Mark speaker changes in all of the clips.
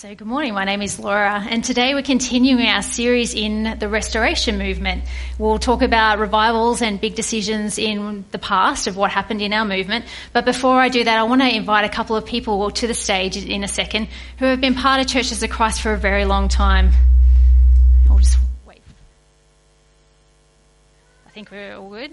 Speaker 1: So, good morning. My name is Laura, and today we're continuing our series in the restoration movement. We'll talk about revivals and big decisions in the past of what happened in our movement. But before I do that, I want to invite a couple of people to the stage in a second who have been part of Churches of Christ for a very long time. I'll just wait. I think we're all good.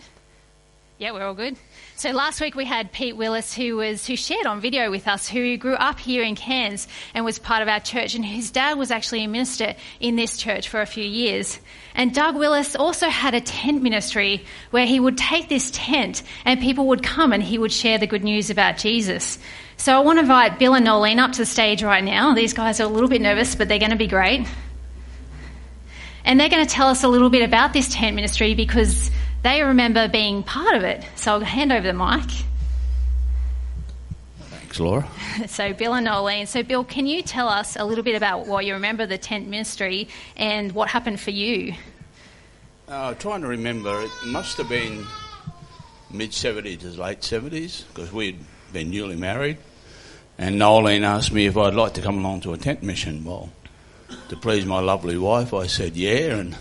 Speaker 1: Yeah, we're all good. So last week we had Pete Willis, who was who shared on video with us, who grew up here in Cairns and was part of our church, and his dad was actually a minister in this church for a few years. And Doug Willis also had a tent ministry where he would take this tent and people would come and he would share the good news about Jesus. So I want to invite Bill and Nolene up to the stage right now. These guys are a little bit nervous, but they're going to be great. And they're going to tell us a little bit about this tent ministry because they remember being part of it. So I'll hand over the mic.
Speaker 2: Thanks, Laura.
Speaker 1: So, Bill and Nolene. So, Bill, can you tell us a little bit about what you remember the tent ministry and what happened for you?
Speaker 2: Uh, trying to remember, it must have been mid 70s to late 70s because we'd been newly married. And Nolene asked me if I'd like to come along to a tent mission. Well, to please my lovely wife, I said yeah. And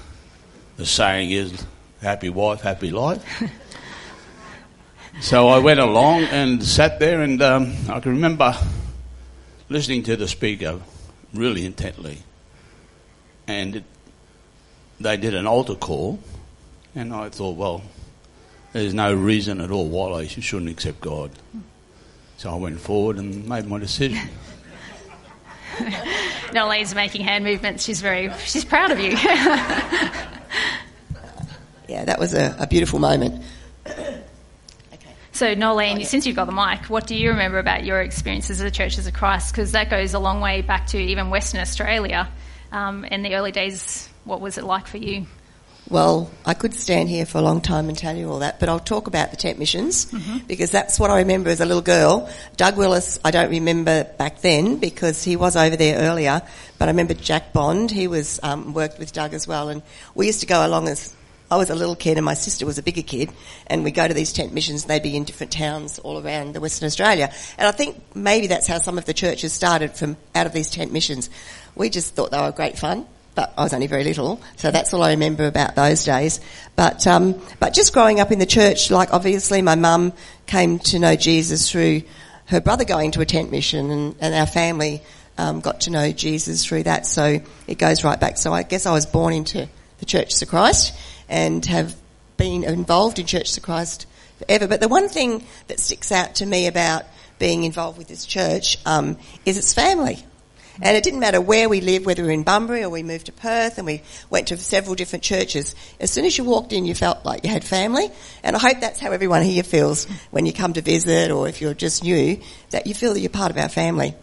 Speaker 2: the saying is, happy wife, happy life. so I went along and sat there, and um, I can remember listening to the speaker really intently. And it, they did an altar call, and I thought, well, there's no reason at all why I shouldn't accept God. So I went forward and made my decision.
Speaker 1: Nolene's making hand movements. She's very, she's proud of you.
Speaker 3: yeah, that was a, a beautiful moment.
Speaker 1: okay. So, Nolene, since you've got the mic, what do you remember about your experiences of the Churches of Christ? Because that goes a long way back to even Western Australia. Um, in the early days, what was it like for you?
Speaker 3: Well, I could stand here for a long time and tell you all that, but I'll talk about the tent missions mm-hmm. because that's what I remember as a little girl. Doug Willis, I don't remember back then because he was over there earlier, but I remember Jack Bond. He was um, worked with Doug as well, and we used to go along as I was a little kid and my sister was a bigger kid, and we go to these tent missions. And they'd be in different towns all around the Western Australia, and I think maybe that's how some of the churches started from out of these tent missions. We just thought they were great fun, but I was only very little, so that's all I remember about those days. But um, but just growing up in the church, like obviously my mum came to know Jesus through her brother going to a tent mission, and, and our family um, got to know Jesus through that. So it goes right back. So I guess I was born into the Church of Christ and have been involved in Church of Christ forever. But the one thing that sticks out to me about being involved with this church um, is its family. And it didn't matter where we lived, whether we were in Bunbury or we moved to Perth and we went to several different churches. As soon as you walked in, you felt like you had family. And I hope that's how everyone here feels when you come to visit or if you're just new, that you feel that you're part of our family.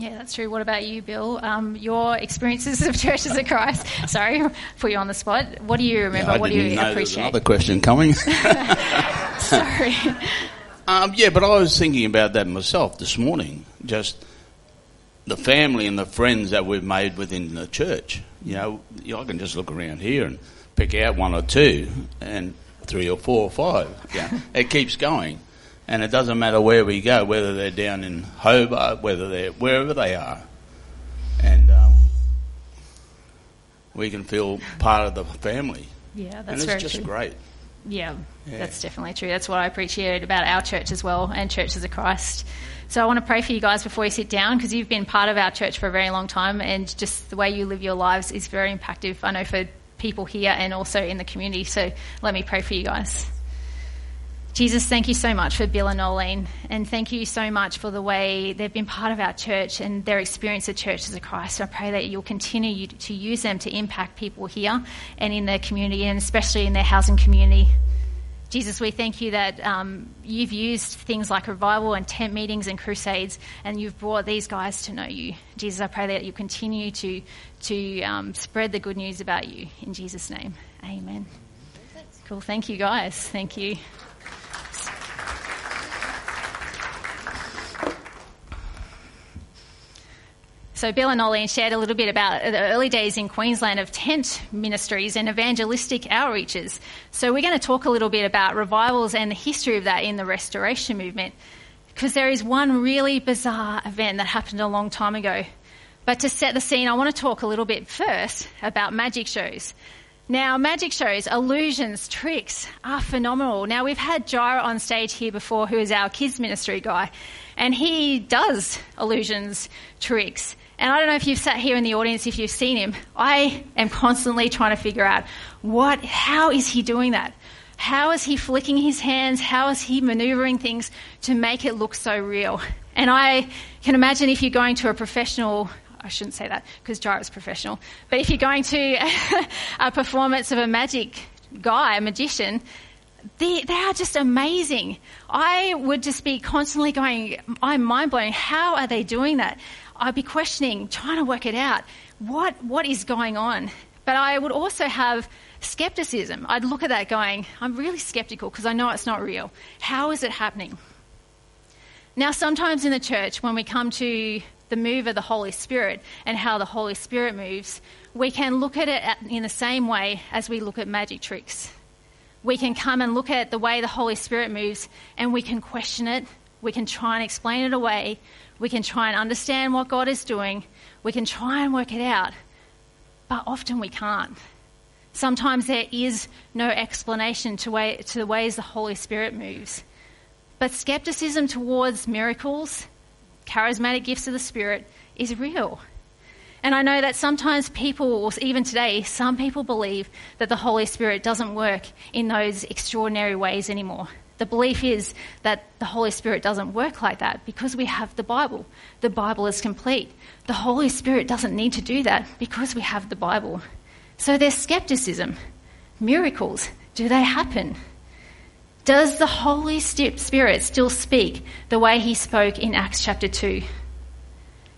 Speaker 3: Yeah.
Speaker 1: That's true. What about you, Bill? Um, your experiences of churches of Christ. Sorry, put you on the spot. What do you remember?
Speaker 2: Yeah,
Speaker 1: what do you appreciate?
Speaker 2: another question coming.
Speaker 1: Sorry.
Speaker 2: Um, yeah, but I was thinking about that myself this morning. Just the family and the friends that we've made within the church. You know, I can just look around here and pick out one or two, and three or four or five. Yeah, it keeps going and it doesn't matter where we go, whether they're down in Hobart, whether they're wherever they are, and um, we can feel part of the family.
Speaker 1: Yeah, that's
Speaker 2: and it's
Speaker 1: very
Speaker 2: just
Speaker 1: true.
Speaker 2: great.
Speaker 1: Yeah, yeah, that's definitely true. That's what I appreciate about our church as well, and churches of Christ. So I want to pray for you guys before you sit down because you've been part of our church for a very long time, and just the way you live your lives is very impactful. I know for people here and also in the community. So let me pray for you guys. Jesus, thank you so much for Bill and Nolene, and thank you so much for the way they've been part of our church and their experience at churches of Christ. I pray that you'll continue to use them to impact people here and in their community, and especially in their housing community. Jesus, we thank you that um, you've used things like revival and tent meetings and crusades, and you've brought these guys to know you. Jesus, I pray that you continue to to um, spread the good news about you. In Jesus' name, Amen. Cool. Thank you, guys. Thank you. So Bill and Nolene shared a little bit about the early days in Queensland of tent ministries and evangelistic outreaches. So we're going to talk a little bit about revivals and the history of that in the restoration movement. Because there is one really bizarre event that happened a long time ago. But to set the scene, I want to talk a little bit first about magic shows. Now, magic shows, illusions, tricks are phenomenal. Now, we've had Jira on stage here before, who is our kids ministry guy, and he does illusions, tricks. And I don't know if you've sat here in the audience, if you've seen him. I am constantly trying to figure out what, how is he doing that? How is he flicking his hands? How is he maneuvering things to make it look so real? And I can imagine if you're going to a professional I shouldn't say that because Gyro's professional. But if you're going to a performance of a magic guy, a magician, they, they are just amazing. I would just be constantly going, I'm mind blown. How are they doing that? I'd be questioning, trying to work it out. What, what is going on? But I would also have skepticism. I'd look at that going, I'm really skeptical because I know it's not real. How is it happening? Now, sometimes in the church, when we come to the move of the Holy Spirit and how the Holy Spirit moves, we can look at it in the same way as we look at magic tricks. We can come and look at the way the Holy Spirit moves and we can question it. We can try and explain it away. We can try and understand what God is doing. We can try and work it out. But often we can't. Sometimes there is no explanation to, way, to the ways the Holy Spirit moves. But skepticism towards miracles charismatic gifts of the Spirit is real. And I know that sometimes people, or even today, some people believe that the Holy Spirit doesn't work in those extraordinary ways anymore. The belief is that the Holy Spirit doesn't work like that because we have the Bible. The Bible is complete. The Holy Spirit doesn't need to do that because we have the Bible. So there's skepticism. Miracles, do they happen? Does the Holy Spirit still speak the way he spoke in Acts chapter 2?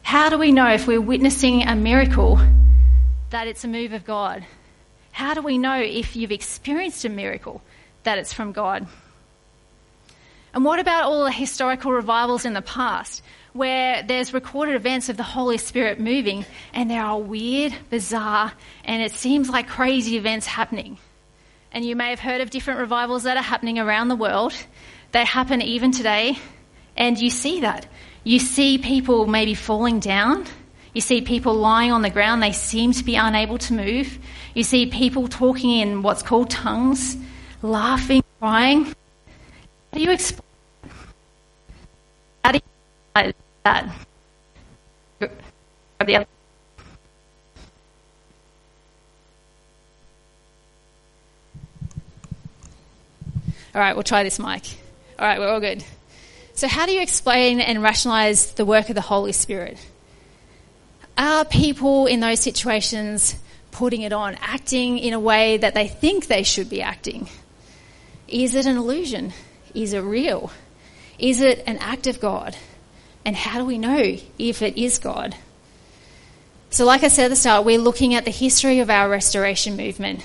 Speaker 1: How do we know if we're witnessing a miracle that it's a move of God? How do we know if you've experienced a miracle that it's from God? And what about all the historical revivals in the past where there's recorded events of the Holy Spirit moving and there are weird, bizarre, and it seems like crazy events happening? and you may have heard of different revivals that are happening around the world. They happen even today, and you see that. You see people maybe falling down. You see people lying on the ground, they seem to be unable to move. You see people talking in what's called tongues, laughing, crying. How do you explain? How do you that? The other All right, we'll try this mic. All right, we're all good. So, how do you explain and rationalize the work of the Holy Spirit? Are people in those situations putting it on, acting in a way that they think they should be acting? Is it an illusion? Is it real? Is it an act of God? And how do we know if it is God? So, like I said at the start, we're looking at the history of our restoration movement,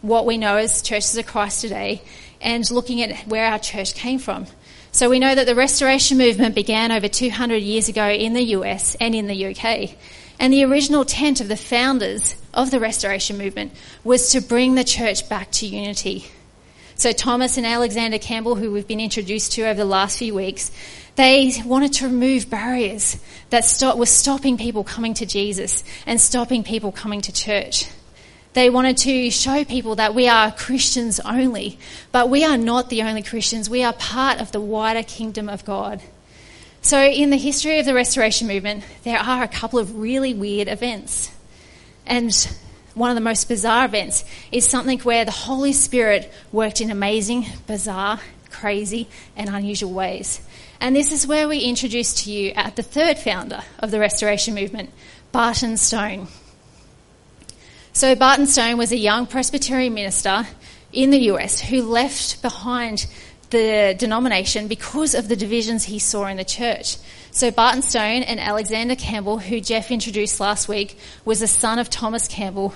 Speaker 1: what we know as churches of Christ today, and looking at where our church came from. So we know that the restoration movement began over 200 years ago in the US and in the UK. And the original intent of the founders of the restoration movement was to bring the church back to unity. So Thomas and Alexander Campbell, who we've been introduced to over the last few weeks, they wanted to remove barriers that stop, were stopping people coming to Jesus and stopping people coming to church. They wanted to show people that we are Christians only, but we are not the only Christians. We are part of the wider kingdom of God. So, in the history of the restoration movement, there are a couple of really weird events. And one of the most bizarre events is something where the Holy Spirit worked in amazing, bizarre, crazy, and unusual ways. And this is where we introduce to you at the third founder of the restoration movement, Barton Stone. So Barton Stone was a young Presbyterian minister in the US who left behind the denomination because of the divisions he saw in the church. So Barton Stone and Alexander Campbell, who Jeff introduced last week, was the son of Thomas Campbell,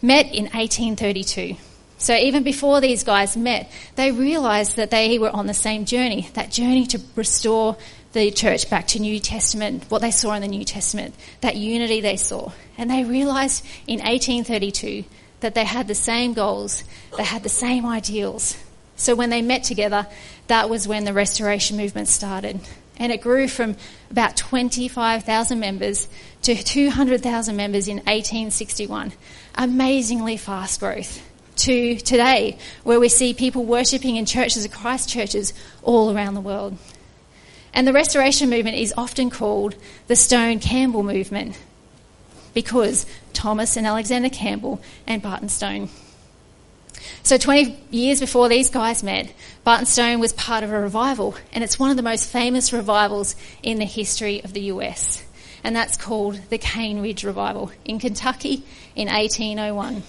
Speaker 1: met in 1832. So even before these guys met, they realized that they were on the same journey, that journey to restore the church back to New Testament, what they saw in the New Testament, that unity they saw. And they realized in 1832 that they had the same goals, they had the same ideals. So when they met together, that was when the restoration movement started. And it grew from about 25,000 members to 200,000 members in 1861. Amazingly fast growth. To today, where we see people worshipping in churches of Christ churches all around the world. And the restoration movement is often called the Stone Campbell movement because Thomas and Alexander Campbell and Barton Stone. So 20 years before these guys met, Barton Stone was part of a revival, and it's one of the most famous revivals in the history of the US. And that's called the Cane Ridge Revival in Kentucky in 1801.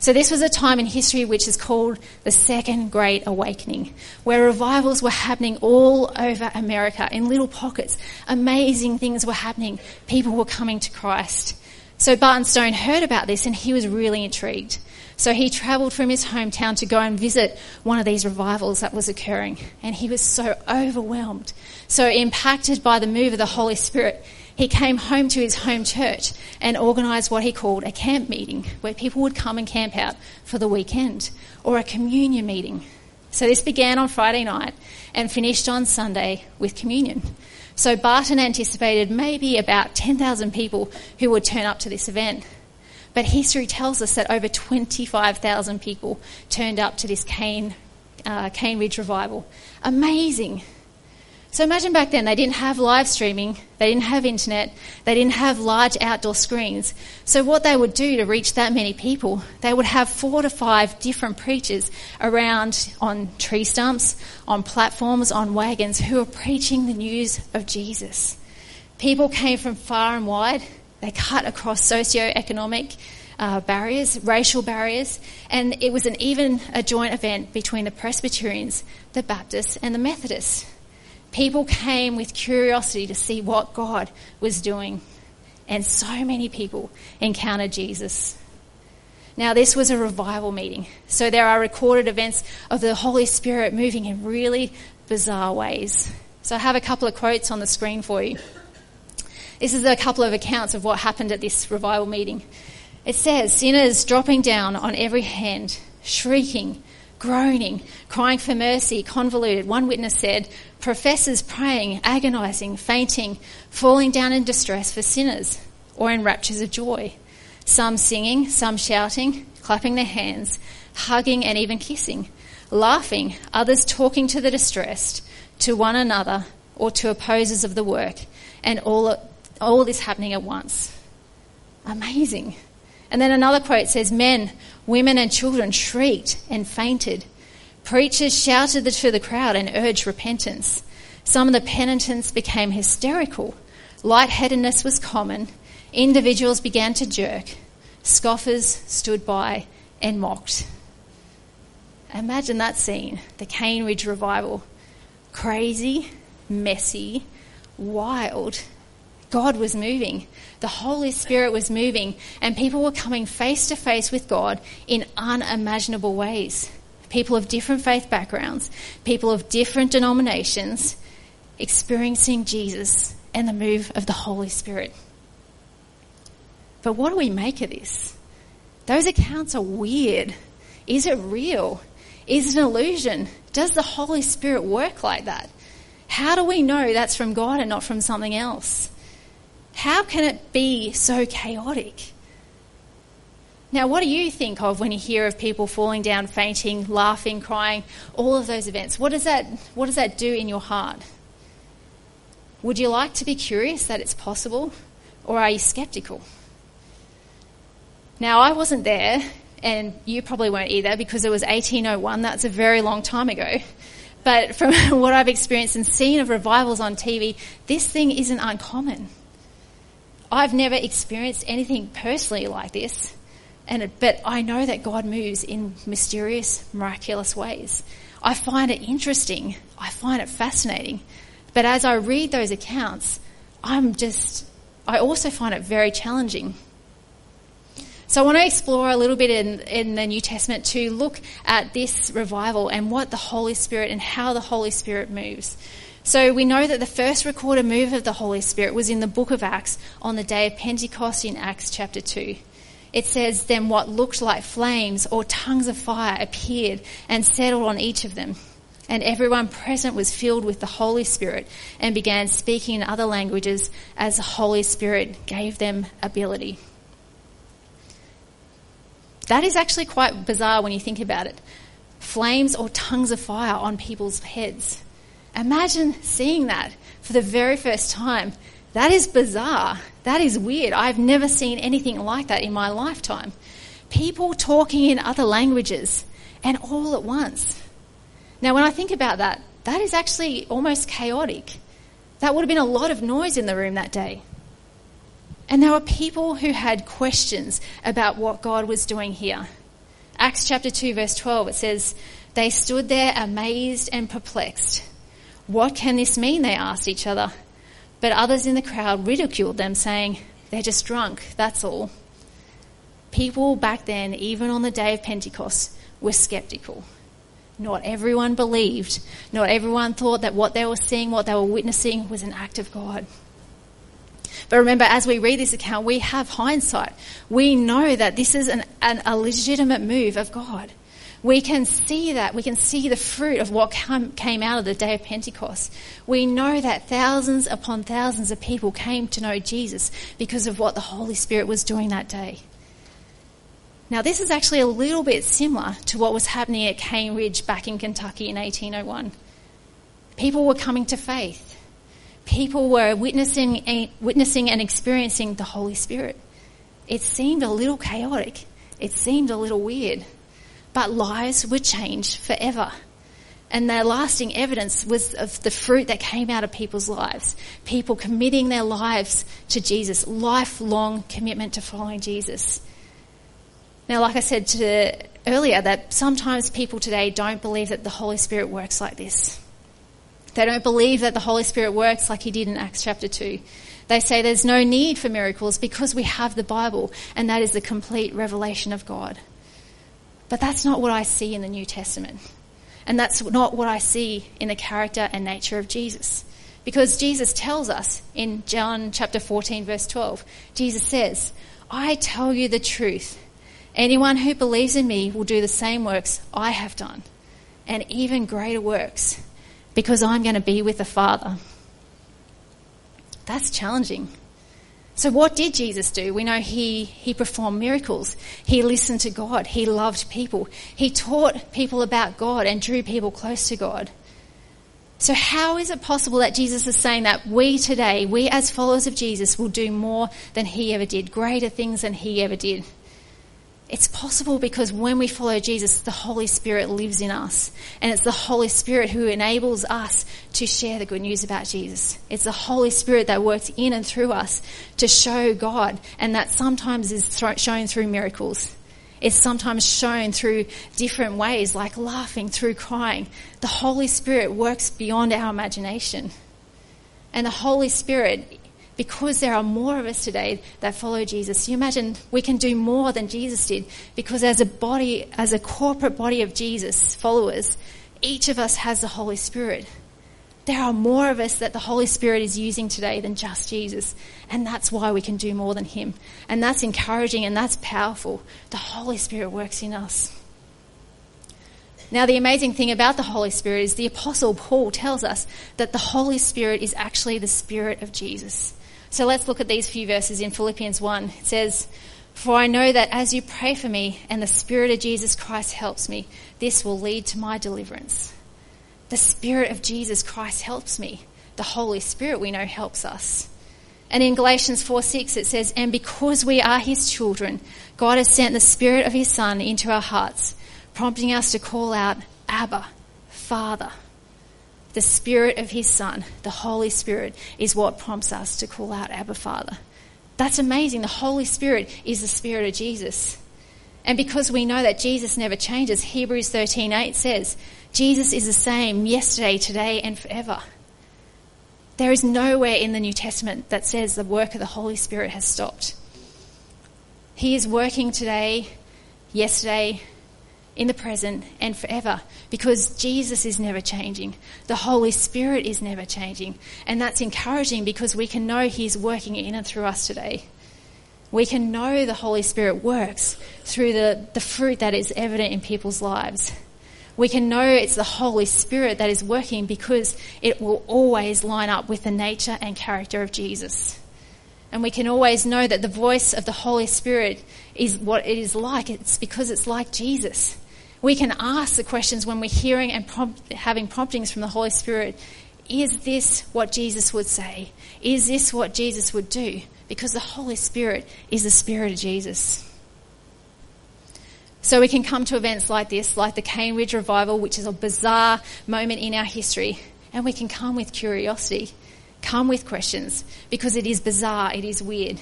Speaker 1: So this was a time in history which is called the Second Great Awakening, where revivals were happening all over America in little pockets. Amazing things were happening. People were coming to Christ. So Barton Stone heard about this and he was really intrigued. So he travelled from his hometown to go and visit one of these revivals that was occurring. And he was so overwhelmed, so impacted by the move of the Holy Spirit. He came home to his home church and organised what he called a camp meeting, where people would come and camp out for the weekend, or a communion meeting. So this began on Friday night and finished on Sunday with communion. So Barton anticipated maybe about 10,000 people who would turn up to this event. But history tells us that over 25,000 people turned up to this Cane, uh, Cane Ridge revival. Amazing. So imagine back then, they didn't have live streaming, they didn't have internet, they didn't have large outdoor screens. So what they would do to reach that many people, they would have four to five different preachers around on tree stumps, on platforms, on wagons who were preaching the news of Jesus. People came from far and wide they cut across socio-economic uh, barriers, racial barriers, and it was an even a joint event between the Presbyterians, the Baptists, and the Methodists. People came with curiosity to see what God was doing, and so many people encountered Jesus. Now, this was a revival meeting, so there are recorded events of the Holy Spirit moving in really bizarre ways. So I have a couple of quotes on the screen for you. This is a couple of accounts of what happened at this revival meeting. It says, sinners dropping down on every hand, shrieking, groaning, crying for mercy, convoluted. One witness said, professors praying, agonizing, fainting, falling down in distress for sinners, or in raptures of joy. Some singing, some shouting, clapping their hands, hugging and even kissing, laughing, others talking to the distressed, to one another, or to opposers of the work, and all all this happening at once. Amazing. And then another quote says, Men, women, and children shrieked and fainted. Preachers shouted to the crowd and urged repentance. Some of the penitents became hysterical. Lightheadedness was common. Individuals began to jerk. Scoffers stood by and mocked. Imagine that scene the Cane Ridge revival. Crazy, messy, wild, God was moving. The Holy Spirit was moving, and people were coming face to face with God in unimaginable ways. People of different faith backgrounds, people of different denominations, experiencing Jesus and the move of the Holy Spirit. But what do we make of this? Those accounts are weird. Is it real? Is it an illusion? Does the Holy Spirit work like that? How do we know that's from God and not from something else? How can it be so chaotic? Now, what do you think of when you hear of people falling down, fainting, laughing, crying, all of those events? What does that, what does that do in your heart? Would you like to be curious that it's possible, or are you skeptical? Now, I wasn't there, and you probably weren't either because it was 1801. That's a very long time ago. But from what I've experienced and seen of revivals on TV, this thing isn't uncommon. I've never experienced anything personally like this, and but I know that God moves in mysterious, miraculous ways. I find it interesting. I find it fascinating. But as I read those accounts, I'm just, I also find it very challenging. So I want to explore a little bit in, in the New Testament to look at this revival and what the Holy Spirit and how the Holy Spirit moves. So we know that the first recorded move of the Holy Spirit was in the book of Acts on the day of Pentecost in Acts chapter 2. It says, Then what looked like flames or tongues of fire appeared and settled on each of them. And everyone present was filled with the Holy Spirit and began speaking in other languages as the Holy Spirit gave them ability. That is actually quite bizarre when you think about it. Flames or tongues of fire on people's heads. Imagine seeing that for the very first time. That is bizarre. That is weird. I've never seen anything like that in my lifetime. People talking in other languages and all at once. Now, when I think about that, that is actually almost chaotic. That would have been a lot of noise in the room that day. And there were people who had questions about what God was doing here. Acts chapter 2, verse 12, it says, They stood there amazed and perplexed. What can this mean? They asked each other. But others in the crowd ridiculed them, saying, They're just drunk, that's all. People back then, even on the day of Pentecost, were skeptical. Not everyone believed. Not everyone thought that what they were seeing, what they were witnessing, was an act of God. But remember, as we read this account, we have hindsight. We know that this is an, an, a legitimate move of God. We can see that. We can see the fruit of what come, came out of the day of Pentecost. We know that thousands upon thousands of people came to know Jesus because of what the Holy Spirit was doing that day. Now, this is actually a little bit similar to what was happening at Cane Ridge back in Kentucky in 1801. People were coming to faith. People were witnessing, witnessing and experiencing the Holy Spirit. It seemed a little chaotic. It seemed a little weird but lives were changed forever. And their lasting evidence was of the fruit that came out of people's lives. People committing their lives to Jesus, lifelong commitment to following Jesus. Now, like I said to, earlier, that sometimes people today don't believe that the Holy Spirit works like this. They don't believe that the Holy Spirit works like he did in Acts chapter 2. They say there's no need for miracles because we have the Bible, and that is the complete revelation of God. But that's not what I see in the New Testament. And that's not what I see in the character and nature of Jesus. Because Jesus tells us in John chapter 14 verse 12, Jesus says, I tell you the truth. Anyone who believes in me will do the same works I have done and even greater works because I'm going to be with the Father. That's challenging. So what did Jesus do? We know he, he performed miracles. He listened to God. He loved people. He taught people about God and drew people close to God. So how is it possible that Jesus is saying that we today, we as followers of Jesus will do more than he ever did, greater things than he ever did? It's possible because when we follow Jesus, the Holy Spirit lives in us. And it's the Holy Spirit who enables us to share the good news about Jesus. It's the Holy Spirit that works in and through us to show God. And that sometimes is shown through miracles. It's sometimes shown through different ways, like laughing, through crying. The Holy Spirit works beyond our imagination. And the Holy Spirit because there are more of us today that follow Jesus. You imagine we can do more than Jesus did because as a body, as a corporate body of Jesus followers, each of us has the Holy Spirit. There are more of us that the Holy Spirit is using today than just Jesus. And that's why we can do more than Him. And that's encouraging and that's powerful. The Holy Spirit works in us. Now, the amazing thing about the Holy Spirit is the Apostle Paul tells us that the Holy Spirit is actually the Spirit of Jesus. So let's look at these few verses in Philippians 1. It says, For I know that as you pray for me and the Spirit of Jesus Christ helps me, this will lead to my deliverance. The Spirit of Jesus Christ helps me. The Holy Spirit we know helps us. And in Galatians 4 6, it says, And because we are his children, God has sent the Spirit of his Son into our hearts, prompting us to call out, Abba, Father. The Spirit of His Son, the Holy Spirit, is what prompts us to call out Abba Father. That's amazing. The Holy Spirit is the Spirit of Jesus. And because we know that Jesus never changes, Hebrews 13:8 says, Jesus is the same yesterday, today, and forever. There is nowhere in the New Testament that says the work of the Holy Spirit has stopped. He is working today, yesterday, in the present and forever because Jesus is never changing. The Holy Spirit is never changing. And that's encouraging because we can know He's working in and through us today. We can know the Holy Spirit works through the, the fruit that is evident in people's lives. We can know it's the Holy Spirit that is working because it will always line up with the nature and character of Jesus. And we can always know that the voice of the Holy Spirit is what it is like. It's because it's like Jesus. We can ask the questions when we're hearing and prompt, having promptings from the Holy Spirit. Is this what Jesus would say? Is this what Jesus would do? Because the Holy Spirit is the Spirit of Jesus. So we can come to events like this, like the Cane Ridge Revival, which is a bizarre moment in our history, and we can come with curiosity, come with questions, because it is bizarre, it is weird.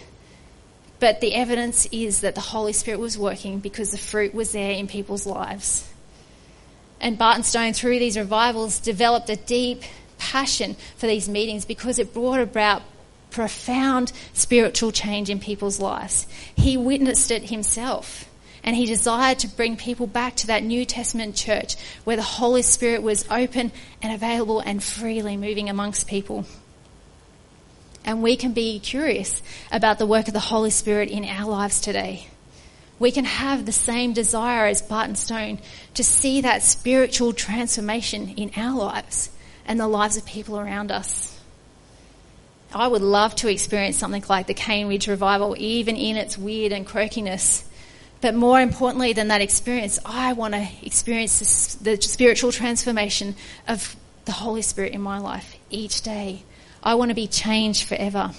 Speaker 1: But the evidence is that the Holy Spirit was working because the fruit was there in people's lives. And Barton Stone, through these revivals, developed a deep passion for these meetings because it brought about profound spiritual change in people's lives. He witnessed it himself. And he desired to bring people back to that New Testament church where the Holy Spirit was open and available and freely moving amongst people. And we can be curious about the work of the Holy Spirit in our lives today. We can have the same desire as Barton Stone to see that spiritual transformation in our lives and the lives of people around us. I would love to experience something like the Cane Ridge revival, even in its weird and quirkiness. But more importantly than that experience, I want to experience the spiritual transformation of the Holy Spirit in my life each day. I want to be changed forever.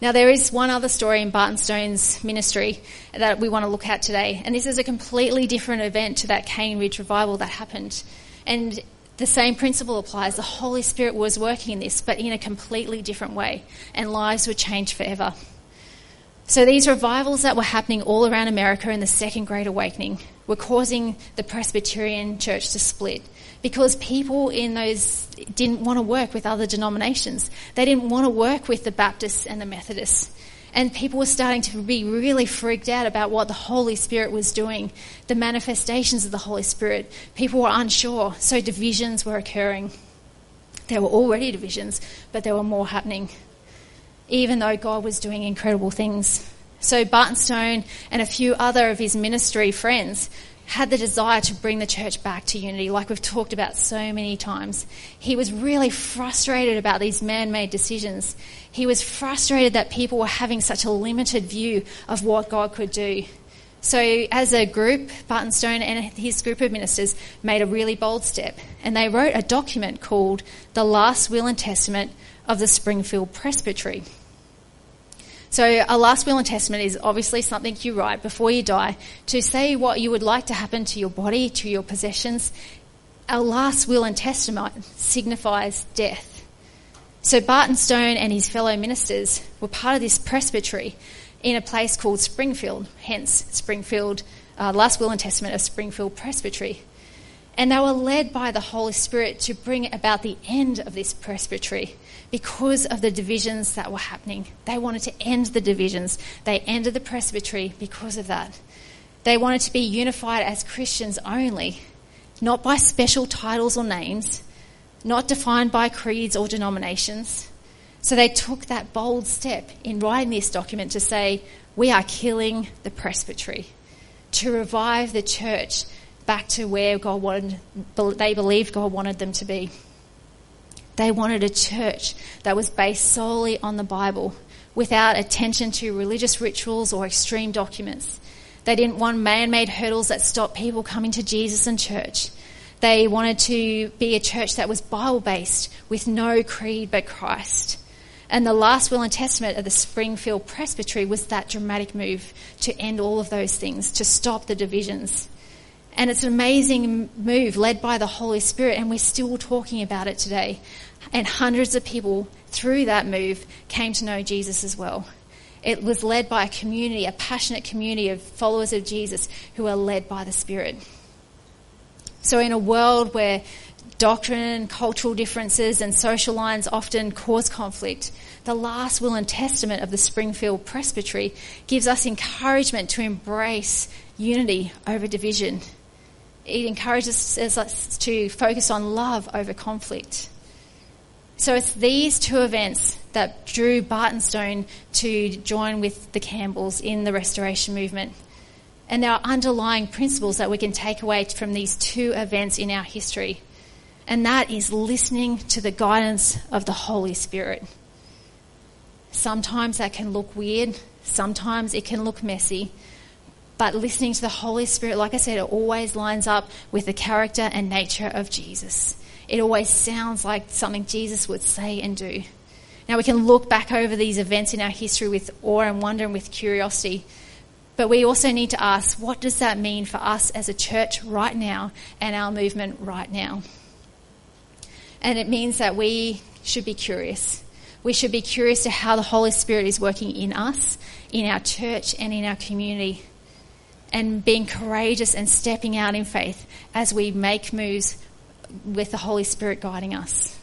Speaker 1: Now, there is one other story in Barton Stone's ministry that we want to look at today, and this is a completely different event to that Cane Ridge revival that happened. And the same principle applies. The Holy Spirit was working in this, but in a completely different way, and lives were changed forever. So these revivals that were happening all around America in the Second Great Awakening were causing the Presbyterian Church to split because people in those didn't want to work with other denominations. They didn't want to work with the Baptists and the Methodists. And people were starting to be really freaked out about what the Holy Spirit was doing, the manifestations of the Holy Spirit. People were unsure, so divisions were occurring. There were already divisions, but there were more happening even though God was doing incredible things. So Barton Stone and a few other of his ministry friends had the desire to bring the church back to unity, like we've talked about so many times. He was really frustrated about these man made decisions. He was frustrated that people were having such a limited view of what God could do. So, as a group, Barton Stone and his group of ministers made a really bold step, and they wrote a document called The Last Will and Testament of the Springfield Presbytery. So, a last will and testament is obviously something you write before you die to say what you would like to happen to your body, to your possessions. A last will and testament signifies death. So, Barton Stone and his fellow ministers were part of this presbytery in a place called Springfield, hence Springfield, uh, Last Will and Testament of Springfield Presbytery. And they were led by the Holy Spirit to bring about the end of this presbytery because of the divisions that were happening. They wanted to end the divisions. They ended the presbytery because of that. They wanted to be unified as Christians only, not by special titles or names, not defined by creeds or denominations. So they took that bold step in writing this document to say, we are killing the presbytery, to revive the church back to where God wanted, they believed God wanted them to be. They wanted a church that was based solely on the Bible, without attention to religious rituals or extreme documents. They didn't want man made hurdles that stopped people coming to Jesus and church. They wanted to be a church that was Bible based, with no creed but Christ. And the last will and testament of the Springfield Presbytery was that dramatic move to end all of those things, to stop the divisions. And it's an amazing move led by the Holy Spirit, and we're still talking about it today. And hundreds of people through that move came to know Jesus as well. It was led by a community, a passionate community of followers of Jesus who are led by the Spirit. So, in a world where doctrine, cultural differences, and social lines often cause conflict, the last will and testament of the Springfield Presbytery gives us encouragement to embrace unity over division it encourages us to focus on love over conflict. So it's these two events that drew Barton Stone to join with the Campbells in the restoration movement. And there are underlying principles that we can take away from these two events in our history. And that is listening to the guidance of the Holy Spirit. Sometimes that can look weird, sometimes it can look messy. But listening to the Holy Spirit, like I said, it always lines up with the character and nature of Jesus. It always sounds like something Jesus would say and do. Now we can look back over these events in our history with awe and wonder and with curiosity. But we also need to ask, what does that mean for us as a church right now and our movement right now? And it means that we should be curious. We should be curious to how the Holy Spirit is working in us, in our church, and in our community. And being courageous and stepping out in faith as we make moves with the Holy Spirit guiding us.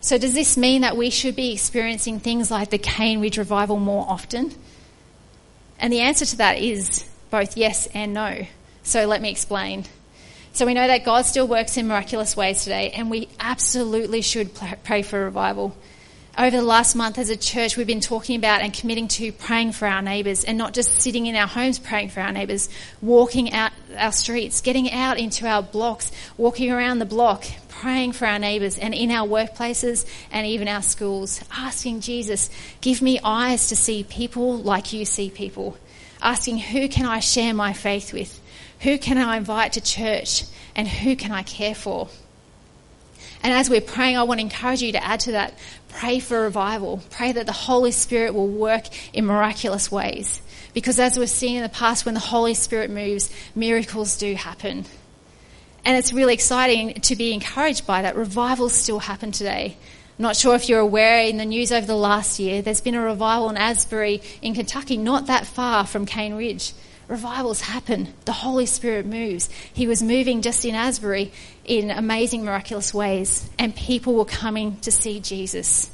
Speaker 1: So, does this mean that we should be experiencing things like the Cane Ridge revival more often? And the answer to that is both yes and no. So, let me explain. So, we know that God still works in miraculous ways today, and we absolutely should pray for revival over the last month as a church, we've been talking about and committing to praying for our neighbours and not just sitting in our homes praying for our neighbours, walking out our streets, getting out into our blocks, walking around the block, praying for our neighbours and in our workplaces and even our schools, asking Jesus, give me eyes to see people like you see people, asking who can I share my faith with, who can I invite to church, and who can I care for. And as we're praying, I want to encourage you to add to that. Pray for revival. Pray that the Holy Spirit will work in miraculous ways. Because as we've seen in the past, when the Holy Spirit moves, miracles do happen. And it's really exciting to be encouraged by that. Revivals still happen today. Not sure if you're aware in the news over the last year, there's been a revival in Asbury in Kentucky, not that far from Cane Ridge revivals happen. The Holy Spirit moves. He was moving just in Asbury in amazing, miraculous ways, and people were coming to see Jesus.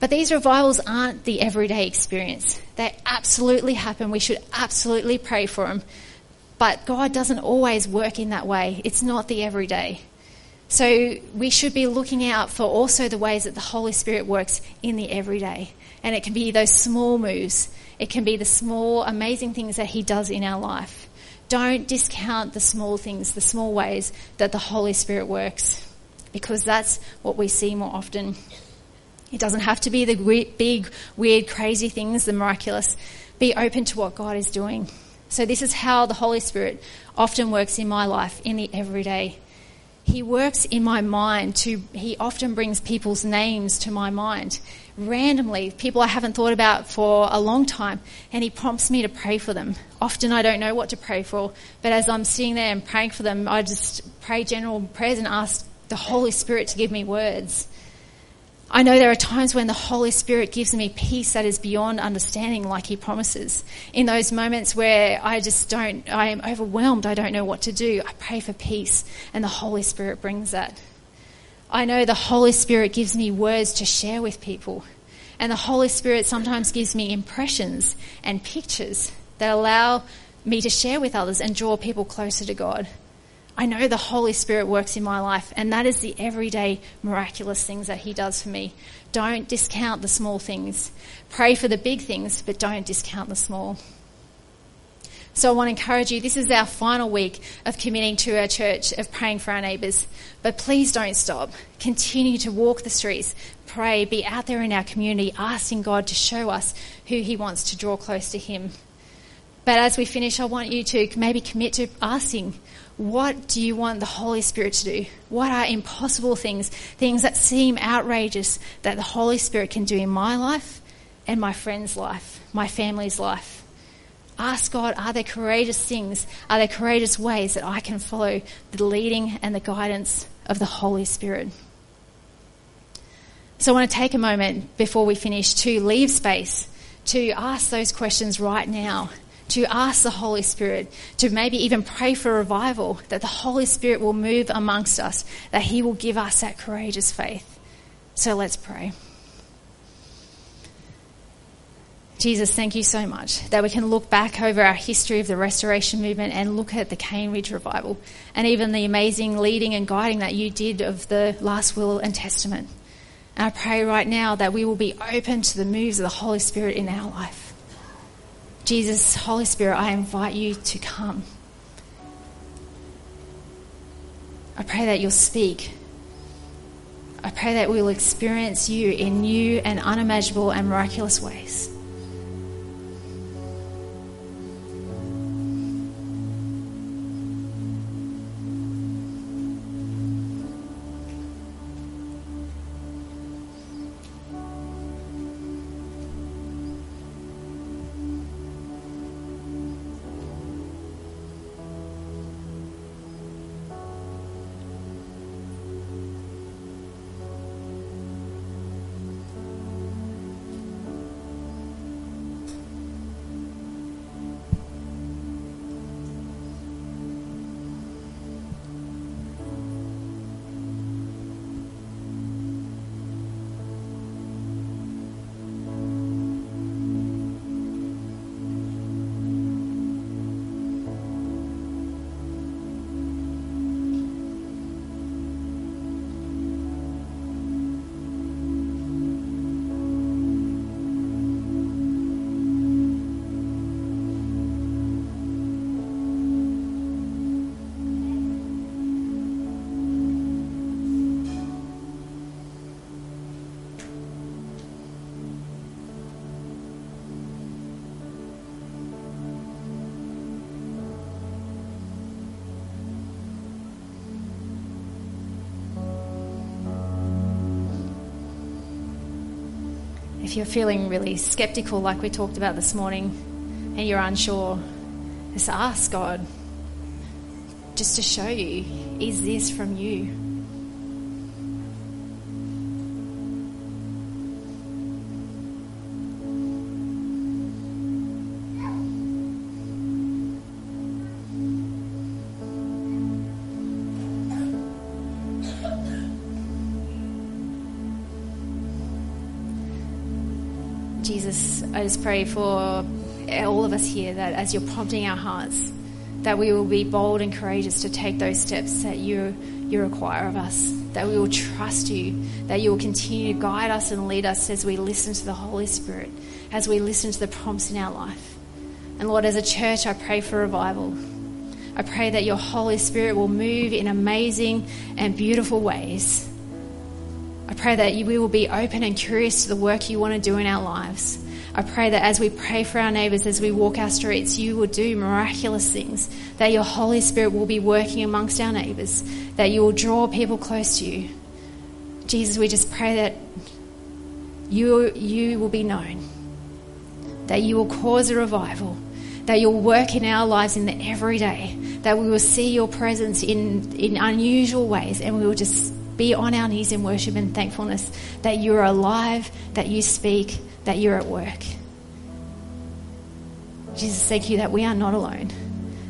Speaker 1: But these revivals aren't the everyday experience. They absolutely happen. We should absolutely pray for them. But God doesn't always work in that way. It's not the everyday. So we should be looking out for also the ways that the Holy Spirit works in the everyday. And it can be those small moves. It can be the small, amazing things that He does in our life. Don't discount the small things, the small ways that the Holy Spirit works, because that's what we see more often. It doesn't have to be the big, weird, crazy things, the miraculous. Be open to what God is doing. So, this is how the Holy Spirit often works in my life in the everyday. He works in my mind to, he often brings people's names to my mind randomly, people I haven't thought about for a long time, and he prompts me to pray for them. Often I don't know what to pray for, but as I'm sitting there and praying for them, I just pray general prayers and ask the Holy Spirit to give me words. I know there are times when the Holy Spirit gives me peace that is beyond understanding, like He promises. In those moments where I just don't, I am overwhelmed, I don't know what to do, I pray for peace, and the Holy Spirit brings that. I know the Holy Spirit gives me words to share with people, and the Holy Spirit sometimes gives me impressions and pictures that allow me to share with others and draw people closer to God. I know the Holy Spirit works in my life, and that is the everyday miraculous things that He does for me. Don't discount the small things. Pray for the big things, but don't discount the small. So I want to encourage you, this is our final week of committing to our church, of praying for our neighbours. But please don't stop. Continue to walk the streets, pray, be out there in our community, asking God to show us who He wants to draw close to Him. But as we finish, I want you to maybe commit to asking, what do you want the Holy Spirit to do? What are impossible things, things that seem outrageous that the Holy Spirit can do in my life and my friend's life, my family's life? Ask God, are there courageous things? Are there courageous ways that I can follow the leading and the guidance of the Holy Spirit? So I want to take a moment before we finish to leave space to ask those questions right now to ask the Holy Spirit, to maybe even pray for revival, that the Holy Spirit will move amongst us, that He will give us that courageous faith. So let's pray. Jesus, thank you so much that we can look back over our history of the restoration movement and look at the Cane Ridge revival and even the amazing leading and guiding that you did of the last will and testament. And I pray right now that we will be open to the moves of the Holy Spirit in our life. Jesus, Holy Spirit, I invite you to come. I pray that you'll speak. I pray that we'll experience you in new and unimaginable and miraculous ways. If you're feeling really skeptical, like we talked about this morning, and you're unsure, just ask God just to show you is this from you? I just pray for all of us here that as you're prompting our hearts, that we will be bold and courageous to take those steps that you, you require of us, that we will trust you, that you will continue to guide us and lead us as we listen to the Holy Spirit, as we listen to the prompts in our life. And Lord, as a church, I pray for revival. I pray that your Holy Spirit will move in amazing and beautiful ways I pray that we will be open and curious to the work you want to do in our lives. I pray that as we pray for our neighbours, as we walk our streets, you will do miraculous things, that your Holy Spirit will be working amongst our neighbours, that you will draw people close to you. Jesus, we just pray that you, you will be known, that you will cause a revival, that you'll work in our lives in the everyday, that we will see your presence in, in unusual ways, and we will just be on our knees in worship and thankfulness that you're alive, that you speak, that you're at work. Jesus, thank you that we are not alone,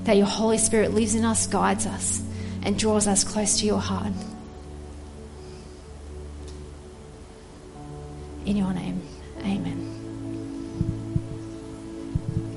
Speaker 1: that your Holy Spirit lives in us, guides us, and draws us close to your heart. In your name, amen.